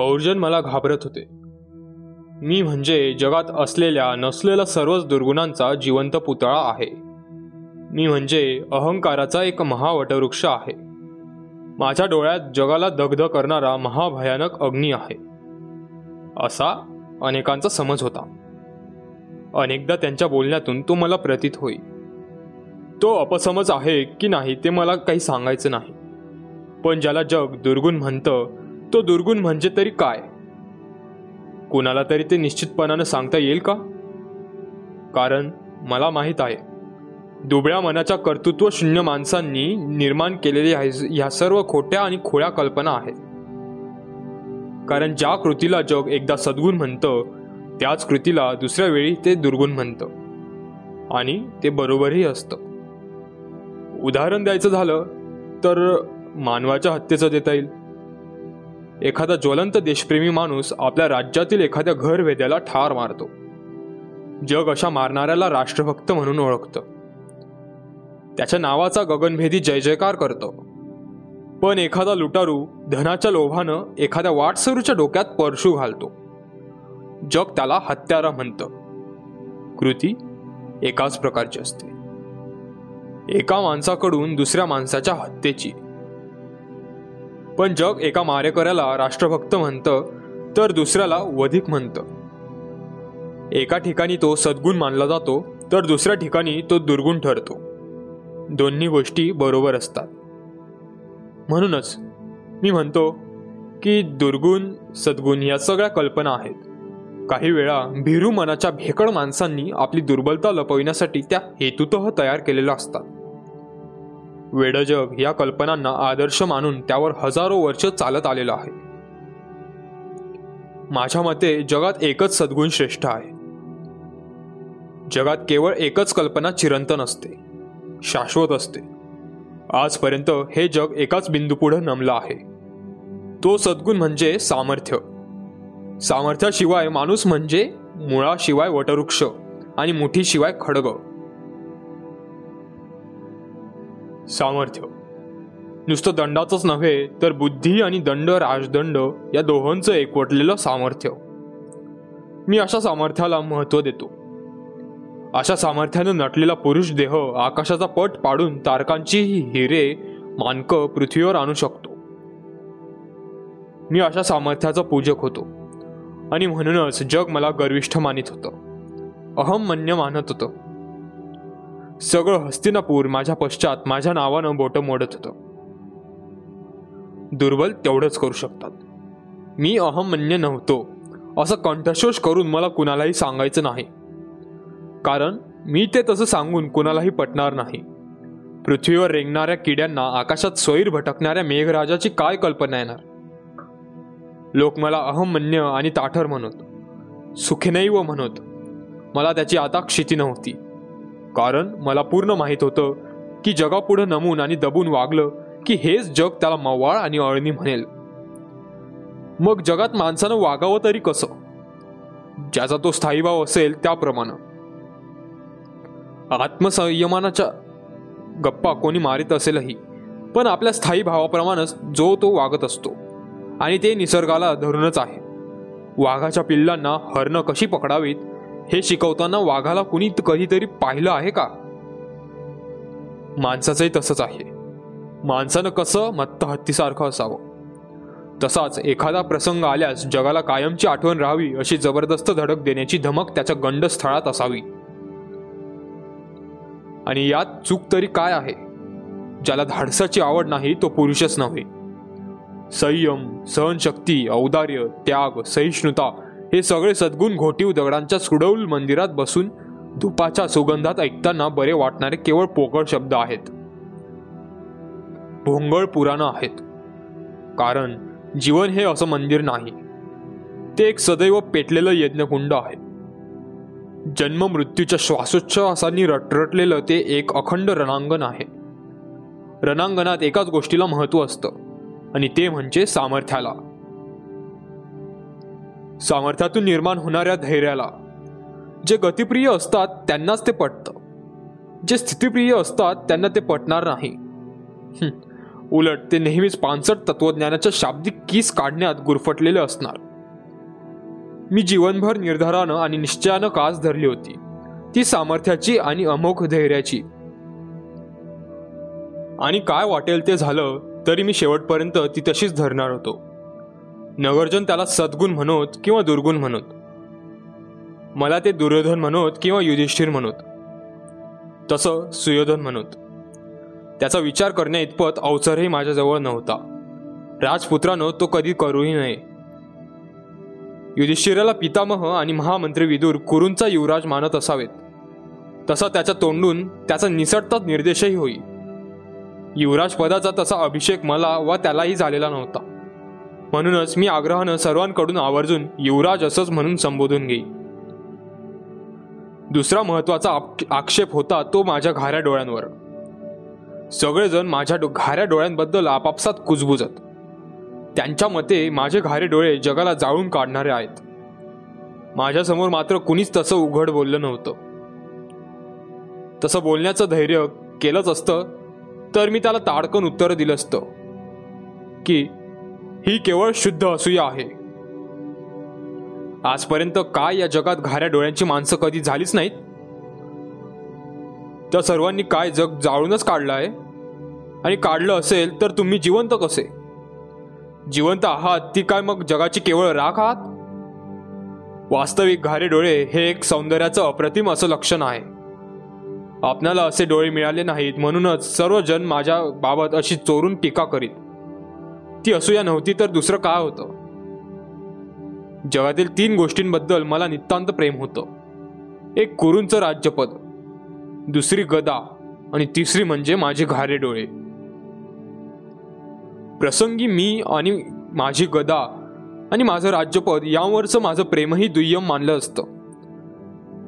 बहुजन मला घाबरत होते. मी म्हणजे जगात असलेल्या नसलेल्या सर्वच दुर्गुणांचा जिवंत पुतळा आहे. मी म्हणजे अहंकाराचा एक महावटवृक्ष आहे. माझ्या डोळ्यात जगाला दग्ध करणारा महाभयानक अग्नी आहे. असा अनेकांचा समज होता. अनेकदा त्यांच्या बोलण्यातून तो मला प्रतीत होई. तो अपसमज आहे की नाही ते मला काही सांगायचं नाही. पण ज्याला जग दुर्गुण म्हणतं तो दुर्गुण म्हणजे तरी काय? कुणाला तरी ते निश्चितपणानं सांगता येईल का? कारण मला माहीत आहे दुबळ्या मनाच्या कर्तृत्व शून्य माणसांनी निर्माण केलेल्या ह्या सर्व खोट्या आणि खोळ्या कल्पना आहेत. कारण ज्या कृतीला जग एकदा सद्गुण म्हणतं त्याच कृतीला दुसऱ्या वेळी ते दुर्गुण म्हणतं. आणि ते बरोबरही असतं. उदाहरण द्यायचं झालं तर मानवाच्या हत्येचं देता येईल. एखादा ज्वलंत देशप्रेमी माणूस आपल्या राज्यातील एखाद्या घरभेद्याला ठार मारतो. जग अशा मारणाऱ्याला राष्ट्रभक्त म्हणून ओळखतं. त्याच्या नावाचा गगनभेदी जय जयकार करतो. पण एखादा लुटारू धनाच्या लोभानं एखाद्या वाटसरूच्या डोक्यात परशू घालतो. जग त्याला हत्यारा म्हणतं. कृती एकाच प्रकारची असते. एका माणसाकडून दुसऱ्या माणसाच्या हत्येची. पण जग एका मारेकऱ्याला राष्ट्रभक्त म्हणतं तर दुसऱ्याला वधिक म्हणतं. एका ठिकाणी तो सद्गुण मानला जातो तर दुसऱ्या ठिकाणी तो दुर्गुण ठरतो. दोन्ही गोष्टी बरोबर असतात. म्हणूनच मी म्हणतो की दुर्गुण सद्गुण या सगळ्या कल्पना आहेत. काही वेळा भिरू मनाच्या भेकड माणसांनी आपली दुर्बलता लपविण्यासाठी त्या हेतुतः तयार केलेल्या असतात. वेडजग या कल्पनांना आदर्श मानून त्यावर हजारो वर्ष चालत आलेलं आहे. माझ्या मते जगात एकच सद्गुण श्रेष्ठ आहे. जगात केवळ एकच कल्पना चिरंतन असते शाश्वत असते. आजपर्यंत हे जग एकाच बिंदू पुढं नमलं आहे. तो सद्गुण म्हणजे सामर्थ्य. सामर्थ्याशिवाय माणूस म्हणजे मुळाशिवाय वटवृक्ष आणि मुठीशिवाय खडग. सामर्थ्य. नुसतं दंडाचंच नव्हे तर बुद्धी आणि दंड राजदंड या दोहोंचं एकवटलेलं सामर्थ्य. मी अशा सामर्थ्याला महत्त्व देतो. अशा सामर्थ्यानं नटलेला पुरुष देह आकाशाचा पट पाडून तारकांची हिरे मानकं पृथ्वीवर आणू शकतो. मी अशा सामर्थ्याचा पूजक होतो. आणि म्हणूनच जग मला गर्विष्ठ मानित होतं. अहम मन्य मानत होतं. सगळं हस्तिनापूर माझ्या पश्चात माझ्या नावानं बोटं मोडत होतं. दुर्बल तेवढंच करू शकतात. मी अहमन्य नव्हतो. असं कंठशोष करून मला कुणालाही सांगायचं नाही. कारण मी ते तसं सांगून कुणालाही पटणार नाही. पृथ्वीवर रेंगणाऱ्या किड्यांना आकाशात सोयीर भटकणाऱ्या मेघराजाची काय कल्पना येणार? लोक मला अहमन्य आणि ताठर म्हणत सुखेनैव म्हणत मला त्याची आता क्षिती नव्हती. कारण मला पूर्ण माहीत होतं की जगापुढं नमून आणि दबून वागलं की हेच जग त्याला मवाळ आणि अळणी म्हणेल. मग जगात माणसानं वागावं तरी कसं? ज्याचा तो स्थायीभाव असेल त्याप्रमाणे. आत्मसंयमानाच्या गप्पा कोणी मारित असेलही पण आपल्या स्थायी भावाप्रमाणेच जो तो वागत असतो आणि ते निसर्गाला धरूनच आहे. वाघाच्या पिल्लांना हरणं कशी पकडावीत हे शिकवताना वाघाला कुणी कधीतरी पाहिलं आहे का? माणसाचंही तसंच आहे. माणसानं कसं मत्त हत्तीसारखं असावं? तसाच एखादा प्रसंग आल्यास जगाला कायमची आठवण राहावी अशी जबरदस्त धडक देण्याची धमक त्याच्या गंडस्थळात असावी. आणि यात चूक तरी काय आहे? ज्याला धाडसाची आवड नाही तो पुरुषच नव्हे. संयम सहनशक्ती औदार्य त्याग सहिष्णुता हे सगळे सद्गुण घोटीव दगडांच्या सुडौल मंदिरात बसून धुपाच्या सुगंधात ऐकताना बरे वाटणारे केवळ पोकळ शब्द आहेत. भोंगळ पुराणं आहेत. कारण जीवन हे असं मंदिर नाही. ते एक सदैव पेटलेलं यज्ञकुंड आहे. जन्म मृत्यूच्या श्वासोच्छवासांनी रटरटलेलं ते एक अखंड रणांगण आहे. रणांगणात एकाच गोष्टीला महत्त्व असतं. आणि ते म्हणजे सामर्थ्याला. सामर्थ्यातून निर्माण होणाऱ्या धैर्याला. जे गतिप्रिय असतात त्यांनाच ते पटतं. जे स्थितीप्रिय असतात त्यांना ते पटणार नाही. उलट ते नेहमीच पानसट तत्वज्ञानाच्या शाब्दिक कीस काढण्यात गुरफटलेले असणार. मी जीवनभर निर्धारानं आणि निश्चयानं कास धरली होती. ती सामर्थ्याची आणि अमोघ धैर्याची. आणि काय वाटेल ते झालं तरी मी शेवटपर्यंत ती तशीच धरणार होतो. नगरजन त्याला सद्गुण म्हणोत किंवा दुर्गुण म्हणत. मला ते दुर्योधन म्हणोत किंवा युधिष्ठिर म्हणत. तसं सुयोधन म्हणोत. त्याचा विचार करण्या इतपत अवसरही माझ्याजवळ नव्हता. राजपुत्रानं तो कधी करूही नये. युधिष्ठिराला पितामह आणि महामंत्री विदूर कुरूंचा युवराज मानत असावेत. तसा त्याच्या तोंडून त्याचा निसटताच निर्देशही होई. युवराज पदाचा तसा अभिषेक मला व त्यालाही झालेला नव्हता. म्हणूनच मी आग्रहानं सर्वांकडून आवर्जून युवराज असंच म्हणून संबोधून घेई दुसरा महत्त्वाचा आक्षेप होता तो माझ्या घाऱ्या डोळ्यांवर. सगळेजण माझ्या डो घाऱ्या डोळ्यांबद्दल आपापसात कुजबुजत. त्यांच्या मते माझे घारे डोळे जगाला जाळून काढणारे आहेत. माझ्यासमोर मात्र कुणीच तसं उघड बोललं नव्हतं. तसं बोलण्याचं धैर्य केलंच असतं तर मी त्याला ताडकन उत्तर दिलं असतं की ही केवळ शुद्ध असूया आहे. आजपर्यंत काय या जगात घाऱ्या डोळ्यांची माणसं कधी झालीच नाहीत? त्या सर्वांनी काय जग जाळूनच काढलं आहे? आणि काढलं असेल तर तुम्ही जिवंत कसे? जिवंत आहात ती काय मग जगाची केवळ राख आहात? वास्तविक घारे डोळे हे एक सौंदर्याचं अप्रतिम असं लक्षण आहे. आपणाला असे डोळे मिळाले नाहीत म्हणूनच सर्वजण माझ्याबाबत माझ्या बाबत अशी चोरून टीका करीत. ती असूया नव्हती तर दुसरं काय होतं? जगातील तीन गोष्टींबद्दल मला नितांत प्रेम होतं. एक कुरूंचं राज्यपद दुसरी गदा आणि तिसरी म्हणजे माझे घारे डोळे. प्रसंगी मी आणि माझी गदा आणि माझं राज्यपद यावरचं माझं प्रेमही दुय्यम मानलं असतं.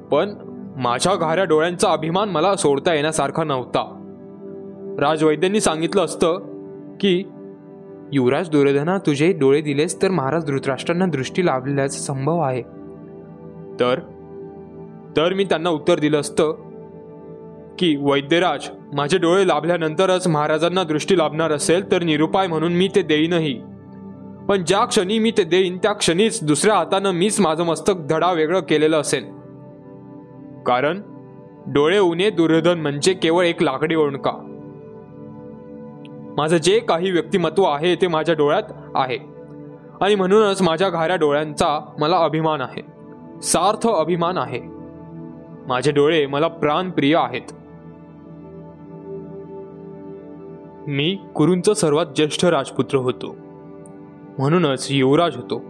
पण माझ्या घाऱ्या डोळ्यांचा अभिमान मला सोडता येण्यासारखा नव्हता. राजवैद्यांनी सांगितलं असतं की युवराज दुर्योधना तुझे डोळे दिलेस तर महाराज धृतराष्ट्रांना दृष्टी लाभल्याचा संभव आहे. तर? तर मी त्यांना उत्तर दिलं असतं की वैद्यराज माझे डोळे लाभल्यानंतरच महाराजांना दृष्टी लाभणार असेल तर निरुपाय म्हणून मी ते देईनही पण ज्या क्षणी मी ते देईन त्या क्षणीच दुसऱ्या हातानं मीच माझं मस्तक धडा वेगळं केलेलं असेल. कारण डोळे उणे दुर्योधन म्हणजे केवळ एक लाकडी ओणका माझं जे काही व्यक्तिमत्व आहे ते माझ्या डोळ्यात आहे. आणि म्हणूनच माझ्या घाऱ्या डोळ्यांचा मला अभिमान आहे. सार्थ अभिमान आहे. माझे डोळे मला प्राणप्रिय आहेत. मी कुरूंचा सर्वात ज्येष्ठ राजपुत्र होतो. म्हणूनच युवराज होतो.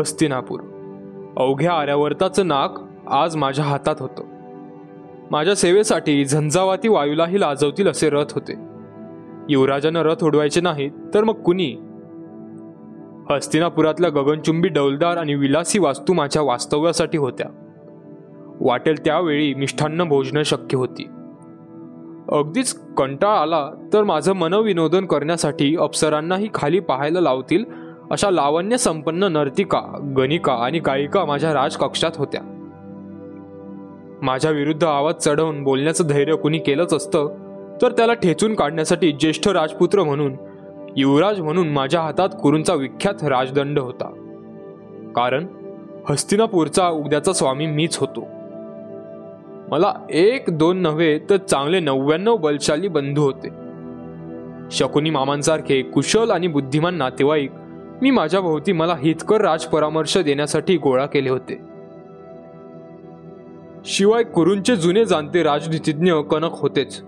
हस्तिनापूर. अवघ्या आर्यावर्ताचं नाक आज माझ्या हातात होतं. माझ्या सेवेसाठी झंझावाती वायूलाही लाजवतील असे रथ होते. युवराजानं रथ उडवायचे नाही तर मग कुणी? हस्तिनापुरातल्या गगनचुंबी डौलदार आणि विलासी वास्तू माझ्या वास्तव्यासाठी होत्या. वाटेल त्यावेळी मिष्ठान्न भोजनं शक्य होती. अगदीच कंटाळ आला तर माझं मनविनोदन करण्यासाठी अप्सरांनाही खाली पाहायला लावतील अशा लावण्य संपन्न नर्तिका गणिका आणि गायिका माझ्या राजकक्षात होत्या. माझ्या विरुद्ध आवाज चढवून बोलण्याचं धैर्य कुणी केलंच असतं तर त्याला ठेचून काढण्यासाठी ज्येष्ठ राजपुत्र म्हणून युवराज म्हणून माझ्या हातात कुरूंचा विख्यात राजदंड होता. कारण हस्तिनापूरचा उद्याचा स्वामी मीच होतो. मला एक दोन नव्हे तर चांगले नव्याण्णव बलशाली बंधू होते. शकुनी मामांसारखे कुशल आणि बुद्धिमान नातेवाईक मी माझ्या भोवती मला हितकर राजपरामर्श देण्यासाठी गोळा केले होते. शिवाय कुरूंचे जुने जाणते राजनीतिज्ञ कनक होतेच.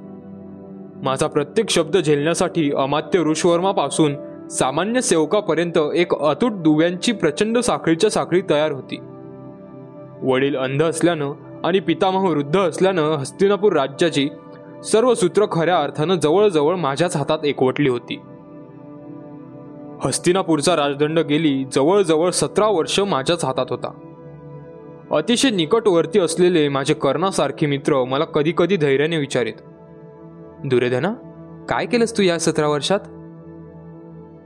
माझा प्रत्येक शब्द झेलण्यासाठी अमात्य ऋषवर्मापासून सामान्य सेवकापर्यंत एक अतूट दुव्यांची प्रचंड साखळीच्या साखळी तयार होती. वडील अंध असल्यानं आणि पितामह वृद्ध असल्यानं हस्तिनापूर राज्याची सर्व सूत्र खऱ्या अर्थानं जवळजवळ माझ्याच हातात एकवटली होती. हस्तिनापूरचा राजदंड गेली जवळजवळ सतरा वर्ष माझ्याच हातात होता. अतिशय निकटवर्ती असलेले माझे कर्णासारखे मित्र मला कधी कधी धैर्याने विचारित. दुर्योधना काय केलंस तू या सतरा वर्षात?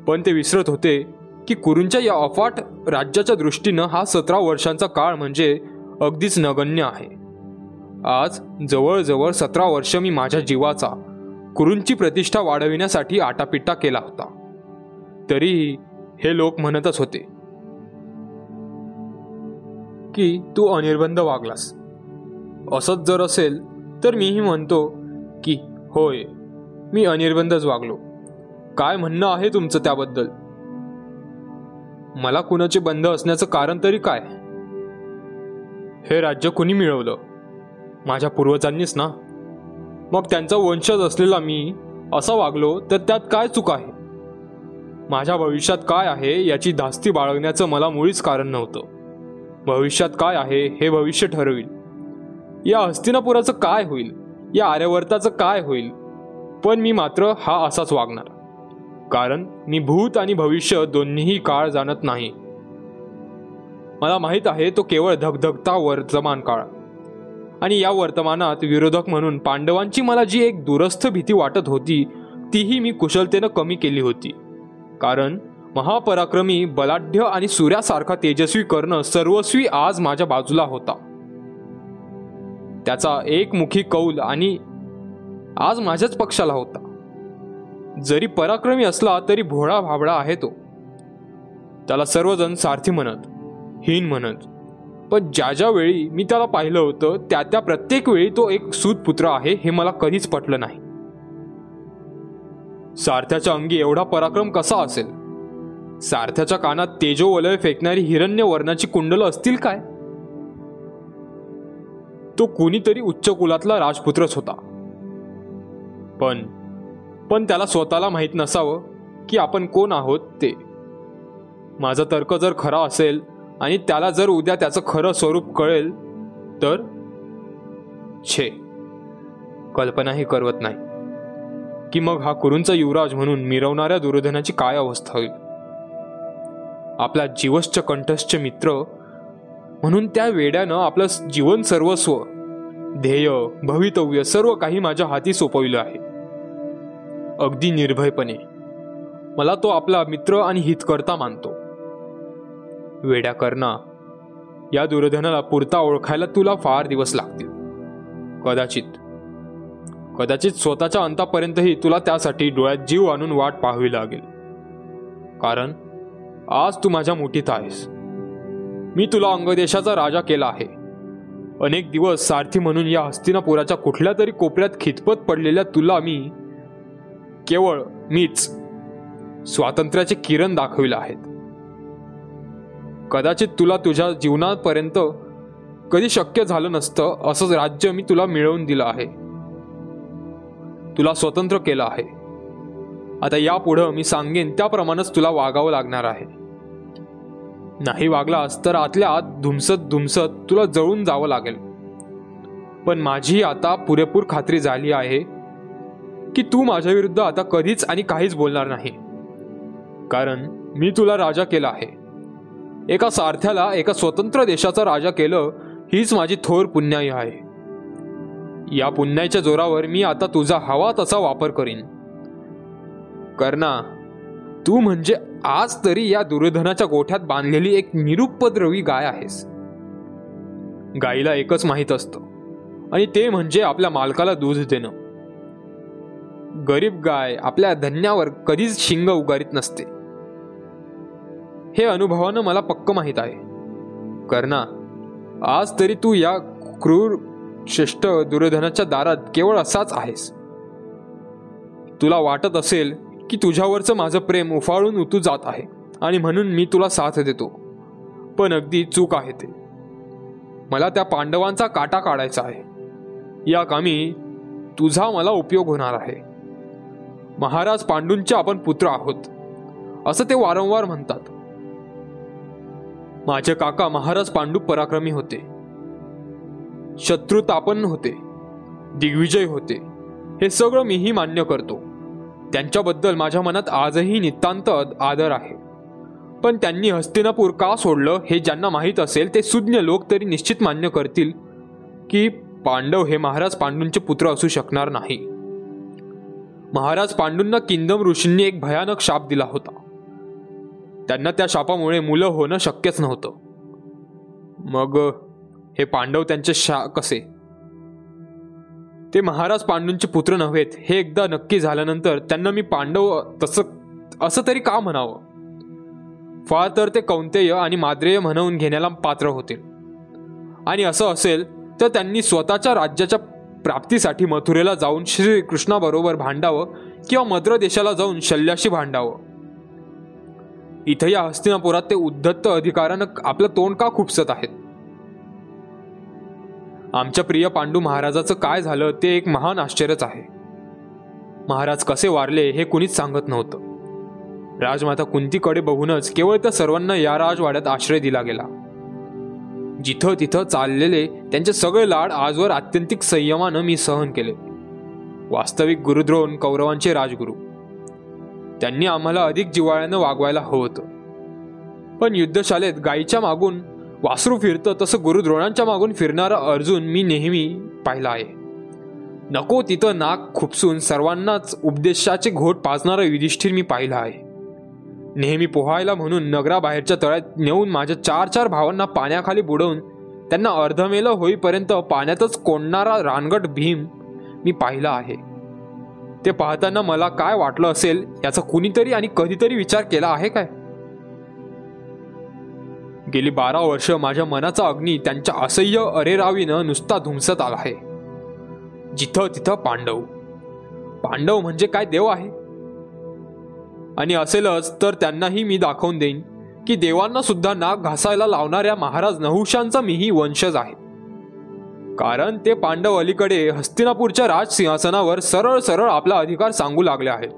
पण ते विसरत होते की कुरूंच्या या अफाट राज्याच्या दृष्टीनं हा सतरा वर्षांचा काळ म्हणजे अगदीच नगण्य आहे. आज जवळजवळ सतरा वर्ष मी माझ्या जीवाचा कुरूंची प्रतिष्ठा वाढविण्यासाठी आटापिटा केला होता. तरीही हे लोक म्हणतच होते की तू अनिर्बंध वागलास. असंच जर असेल तर मीही म्हणतो होय मी अनिर्बंधच वागलो. काय म्हणणं आहे तुमचं त्याबद्दल? मला कुणाचे बंध असण्याचं कारण तरी काय? हे राज्य कुणी मिळवलं? माझ्या पूर्वजांनीच ना? मग त्यांचा वंशज असलेला मी असा वागलो तर त्यात काय चूक आहे? माझ्या भविष्यात काय आहे याची धास्ती बाळगण्याचं मला मुळीच कारण नव्हतं. भविष्यात काय आहे हे भविष्य ठरविल. या हस्तिनापुराचं काय होईल? या आर्यवर्ताचं काय होईल? पण मी मात्र हा असाच वागणार. कारण मी भूत आणि भविष्य दोन्हीही काळ जाणत नाही. मला माहीत आहे तो केवळ धगधगता वर्तमान काळ. आणि या वर्तमानात विरोधक म्हणून पांडवांची मला जी एक दुरस्थ भीती वाटत होती तीही मी कुशलतेनं कमी केली होती. कारण महापराक्रमी बलाढ्य आणि सूर्यासारखा तेजस्वी करणं सर्वस्वी आज माझ्या बाजूला होता. त्याचा एकमुखी कौल आणि आज माझ्याच पक्षाला होता. जरी पराक्रमी असला तरी भोळा भाबडा आहे तो. त्याला सर्वजण सारथी म्हणत हीन म्हणत. पण ज्या ज्या वेळी मी त्याला पाहिलं होतं त्या त्या प्रत्येक वेळी तो एक सूतपुत्र आहे हे मला कधीच पटलं नाही. सारथ्याच्या अंगी एवढा पराक्रम कसा असेल? सारथ्याच्या कानात तेजोवलय फेकणारी हिरण्य वर्णाची कुंडलं असतील काय? तो कोणीतरी उच्च कुलातला राजपुत्रच होता. पण पण त्याला स्वतःला माहीत नसावं की आपण कोण आहोत ते. माझा तर्क जर खरा असेल आणि त्याला जर उद्या त्याचं खरं स्वरूप कळेल तर? छे. कल्पनाही करवत नाही. की मग हा कुरूंचा युवराज म्हणून मिरवणाऱ्या दुर्धनाची काय अवस्था होईल? आपला जीवश्च कंठश्च मित्र म्हणून त्या वेड्यानं आपलं जीवन सर्वस्व ध्येय भवितव्य सर्व काही माझ्या हाती सोपविलं आहे. अगदी निर्भयपणे. मला तो आपला मित्र आणि हितकर्ता मानतो. वेड्या करणा या दुर्धनाला पुरता ओळखायला तुला फार दिवस लागतील. कदाचित. कदाचित स्वतःच्या अंतापर्यंतही तुला त्यासाठी डोळ्यात जीव आणून वाट पाहावी लागेल. कारण आज तू माझ्या मुठीत आहेस. मी तुला अंगदेशाचा राजा केला आहे. अनेक दिवस सारथी म्हणून या हस्तिनापुराच्या कुठल्या तरी कोपऱ्यात खितपत पडलेल्या तुला मी केवळ मीच स्वातंत्र्याचे किरण दाखविले आहेत. कदाचित तुला तुझ्या जीवनापर्यंत कधी शक्य झालं नसतं असं राज्य मी तुला मिळवून दिलं आहे. तुला स्वतंत्र केलं आहे. आता यापुढं मी सांगेन त्याप्रमाणेच तुला वागावं लागणार आहे. नाही वागलास तर आतल्या आत धुमसत धुमसत तुला जळून जावं लागेल. पण माझी आता पुरेपूर खात्री झाली आहे की तू माझ्या विरुद्ध आता कधीच आणि काहीच बोलणार नाही. कारण मी तुला राजा केला आहे. एका सारथ्याला एका स्वतंत्र देशाचा राजा केलं हीच माझी थोर पुण्याई आहे. या पुण्याच्या जोरावर मी आता तुझा हवा तसा वापर करीन. कर्णा तू म्हणजे आज तरी या दुर्योधनाच्या गोठ्यात बांधलेली एक निरुपद्रवी गाय आहेस. गायीला एकच माहीत असतं. आणि ते म्हणजे आपल्या मालकाला दूध देणं. गरीब गाय आपल्या धन्यावर कधीच शिंग उगारीत नसते. हे अनुभवानं मला पक्क माहीत आहे. कर्णा आज तरी तू या क्रूर श्रेष्ठ दुर्योधनाच्या दारात केवळ असाच आहेस. तुला वाटत असेल की तुझ्यावरचं माझं प्रेम उफाळून उतू जात आहे आणि म्हणून मी तुला साथ देतो. पण अगदी चूक आहे ते. मला त्या पांडवांचा काटा काढायचा आहे. या कामी तुझा मला उपयोग होणार आहे. महाराज पांडूंचे आपण पुत्र आहोत. असं ते वारंवार म्हणतात. माझे काका महाराज पांडू पराक्रमी होते. शत्रुतापन होते. दिग्विजय होते. हे सगळं मीही मान्य करतो. त्यांच्याबद्दल माझ्या मनात आजही नितांत आदर आहे. पण त्यांनी हस्तिनापूर का सोडलं हे ज्यांना माहीत असेल ते सुज्ञ लोक तरी निश्चित मान्य करतील की पांडव हे महाराज पांडूंचे पुत्र असू शकणार नाही. महाराज पांडूंना किंदम ऋषींनी एक भयानक शाप दिला होता. त्यांना त्या शापामुळे मुलं होणं शक्यच नव्हतं. मग हे पांडव त्यांचे शा कसे? ते महाराज पांडूंचे पुत्र नव्हेत. हे एकदा नक्की झाल्यानंतर त्यांना मी पांडव तसं असं तरी का म्हणावं? फार तर ते कौंतेय आणि माद्रेय म्हणवून घेण्याला पात्र होतील आणि असं असेल तर त्यांनी स्वतःच्या राज्याच्या प्राप्तीसाठी मथुरेला जाऊन श्रीकृष्णाबरोबर भांडावं किंवा मद्र देशाला जाऊन शल्याशी भांडावं. इथं या हस्तिनापुरात ते उद्धत्त अधिकारानं आपलं तोंड का खुपसत आहेत? आमच्या प्रिय पांडू महाराजाचं काय झालं ते एक महान आश्चर्यच आहे. महाराज कसे वारले हे कुणीच सांगत नव्हतं. राजमाता कुंतीकडे बघूनच केवळ त्या सर्वांना या राजवाड्यात आश्रय दिला गेला. जिथं तिथं चाललेले त्यांचे सगळे लाड आजवर आत्यंतिक संयमानं मी सहन केले. वास्तविक गुरुद्रोण कौरवांचे राजगुरू. त्यांनी आम्हाला अधिक जिवाळ्यानं वागवायला हवं होतं. पण युद्धशालेत गायीच्या मागून वासरू फिरतं तसं गुरुद्रोणांच्या मागून फिरणारा अर्जुन मी नेहमी पाहिला आहे. नको तिथं नाक खुपसून सर्वांनाच उपदेशाचे घोट पाजणारा युधिष्ठिर मी पाहिला आहे. नेहमी पोहायला म्हणून नगराबाहेरच्या तळ्यात नेऊन माझ्या चार चार भावांना पाण्याखाली बुडवून त्यांना अर्धमेलं होईपर्यंत पाण्यातच कोंडणारा रानगट भीम मी पाहिला आहे. ते पाहताना मला काय वाटलं असेल याचा कुणीतरी आणि कधीतरी विचार केला आहे काय? गेली बारा वर्ष माझ्या मनाचा अग्नी त्यांच्या असह्य अरेरावीनं नुसता धुमसत आला आहे. जिथं तिथं पांडव. पांडव म्हणजे काय देव आहे? आणि असेलच तर त्यांनाही मी दाखवून देईन की देवांना सुद्धा नाक घासायला लावणाऱ्या महाराज नहुशांचा मीही वंशज आहे. कारण ते पांडव अलीकडे हस्तिनापूरच्या राजसिंहासनावर सरळ सरळ आपला अधिकार सांगू लागले आहेत.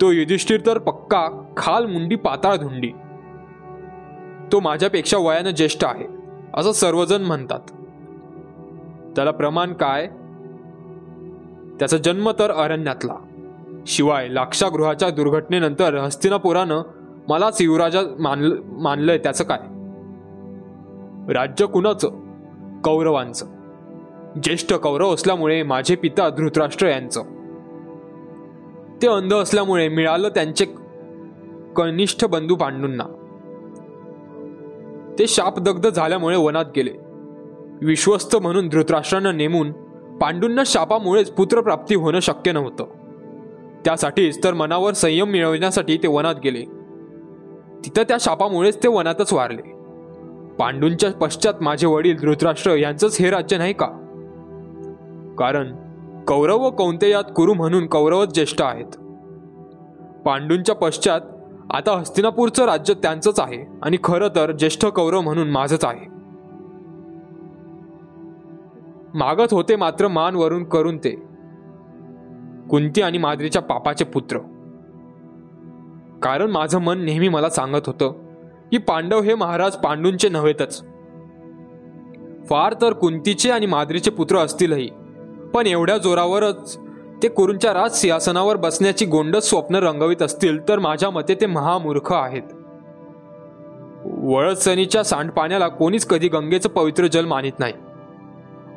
तो युधिष्ठिर तर पक्का खाल मुंडी पाताळ धुंडी तो माझ्यापेक्षा वयानं ज्येष्ठ आहे असं सर्वजण म्हणतात. त्याला प्रमाण काय? त्याचा जन्म तर अरण्यातला. शिवाय लाक्षागृहाच्या दुर्घटनेनंतर हस्तिनापुरानं मलाच युवराजा मानल मानलंय त्याचं काय? राज्य कुणाचं? कौरवांचं. ज्येष्ठ कौरव असल्यामुळे माझे पिता धृतराष्ट्र यांचं. ते अंध असल्यामुळे मिळालं त्यांचे कनिष्ठ बंधू पांडूंना. ते शापदग्ध झाल्यामुळे वनात गेले. विश्वस्त म्हणून धृतराष्ट्रानं नेमून पांडूंना शापामुळेच पुत्रप्राप्ती होणं शक्य नव्हतं. त्यासाठीच तर मनावर संयम मिळवण्यासाठी ते वनात गेले. तिथं त्या शापामुळेच ते वनातच वारले. पांडूंच्या पश्चात माझे वडील धृतराष्ट्र यांचंच हे राज्य नाही का? कारण कौरव व कौंतेयात कुरु म्हणून कौरवच ज्येष्ठ आहेत. पांडूंच्या पश्चात आता हस्तिनापूरचं राज्य त्यांचंच आहे आणि खरं तर ज्येष्ठ कौरव म्हणून माझंच आहे. मागत होते मात्र मान वरून करून ते. कुंती आणि माद्रीच्या पापाचे पुत्र. कारण माझं मन नेहमी मला सांगत होतं की पांडव हे महाराज पांडूंचे नव्हेतच. फार तर कुंतीचे आणि माद्रीचे पुत्र असतीलही पण एवढ्या जोरावरच ते कुरूंच्या राज सिंहासनावर बसण्याची गोंडस स्वप्न रंगवित असतील तर माझ्या मते ते महामूर्ख आहेत. वळसणीच्या सांडपाण्याला कोणीच कधी गंगेचं पवित्र जल मानित नाही.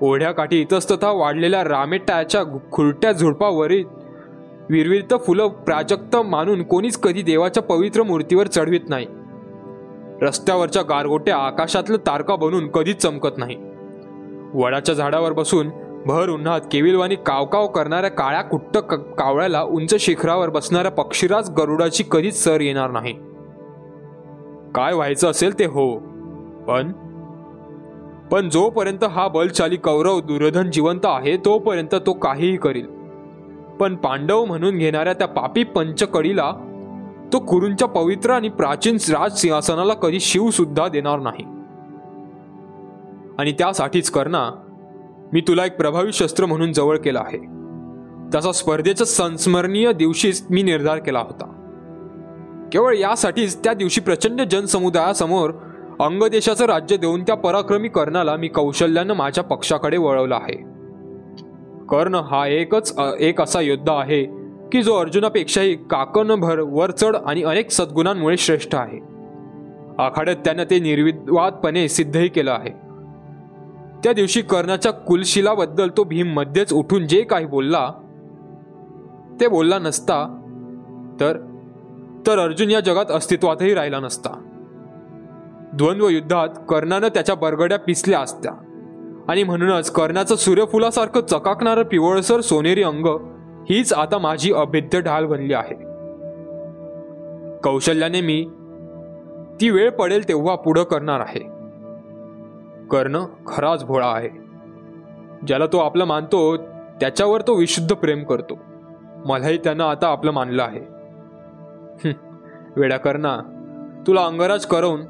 ओढ्याकाठी इतस्तथा वाढलेल्या रामेटाच्या खुरट्या झुडपावरील विरविरत फुलं प्राजक्त मानून कोणीच कधी देवाच्या पवित्र मूर्तीवर चढवित नाही. रस्त्यावरच्या गारगोट्या आकाशातलं तारका बनून कधीच चमकत नाही. वडाच्या झाडावर बसून भर उन्हात केविलवानी कावकाव करणाऱ्या काळ्या कुट्ट कावळ्याला उंच शिखरावर बसणाऱ्या पक्षीराज गरुडाची कधीच सर येणार नाही. काय व्हायचं असेल ते हो. पण? पण जोपर्यंत हा बलशाली कौरव दुर्योधन जिवंत आहे तोपर्यंत तो काहीही करील. पण पांडव म्हणून घेणाऱ्या त्या पापी पंचकडीला तो कुरूंच्या पवित्र आणि प्राचीन राज सिंहासनाला कधी शिव सुद्धा देणार नाही. आणि त्यासाठीच करना मी तुला एक प्रभावी शस्त्र म्हणून जवळ केला आहे. त्याचा स्पर्धेच्या संस्मरणीय दिवशीच मी निर्धार केला होता. केवळ यासाठीच त्या दिवशी प्रचंड जनसमुदायासमोर अंगदेशाचं राज्य देऊन त्या पराक्रमी कर्णाला मी कौशल्यानं माझ्या पक्षाकडे वळवलं आहे. कर्ण हा एकच एक असा योद्धा आहे की जो अर्जुनापेक्षाही काकणभर वरचढ आणि अनेक सद्गुणांमुळे श्रेष्ठ आहे. आखाड्यात त्यानं ते निर्विवादपणे सिद्धही केलं आहे. त्या दिवशी कर्णाच्या कुलशिलाबद्दल तो भीम मध्येच उठून जे काही बोलला ते बोलला नसता तर तर अर्जुन या जगात अस्तित्वातही राहिला नसता. द्वंद्व युद्धात कर्णानं त्याच्या बरगड्या पिसल्या असत्या. आणि म्हणूनच कर्णाचं सूर्यफुलासारखं चकाकणारं पिवळसर सोनेरी अंग हीच आता माझी अभेद्य ढाल बनली आहे. कौशल्याने मी ती वेळ पडेल तेव्हा पुढं करणार आहे. कर्ण खराच भोळा आहे. ज्याला तो आपलं मानतो त्याच्यावर तो विशुद्ध प्रेम करतो. मलाही त्यानं आता आपलं मानलं आहे. हं, वेडा कर्णा तुला अंगराज करून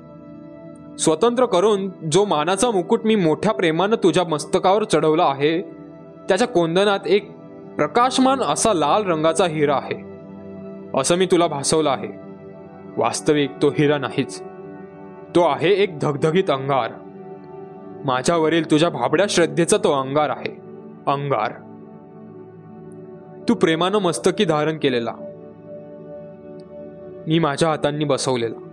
स्वतंत्र करून जो मानाचा मुकुट मी मोठ्या प्रेमानं तुझ्या मस्तकावर चढवला आहे त्याच्या कोंदनात एक प्रकाशमान असा लाल रंगाचा हिरा आहे. असं मी तुला भासवलं आहे. वास्तविक तो हिरा नाहीच. तो आहे एक धगधगीत अंगार. माझ्यावरील तुझ्या भाबड्या श्रद्धेचा तो अंगार आहे. अंगार. तू प्रेमानं मस्तकी धारण केलेला. मी माझ्या हातांनी बसवलेला.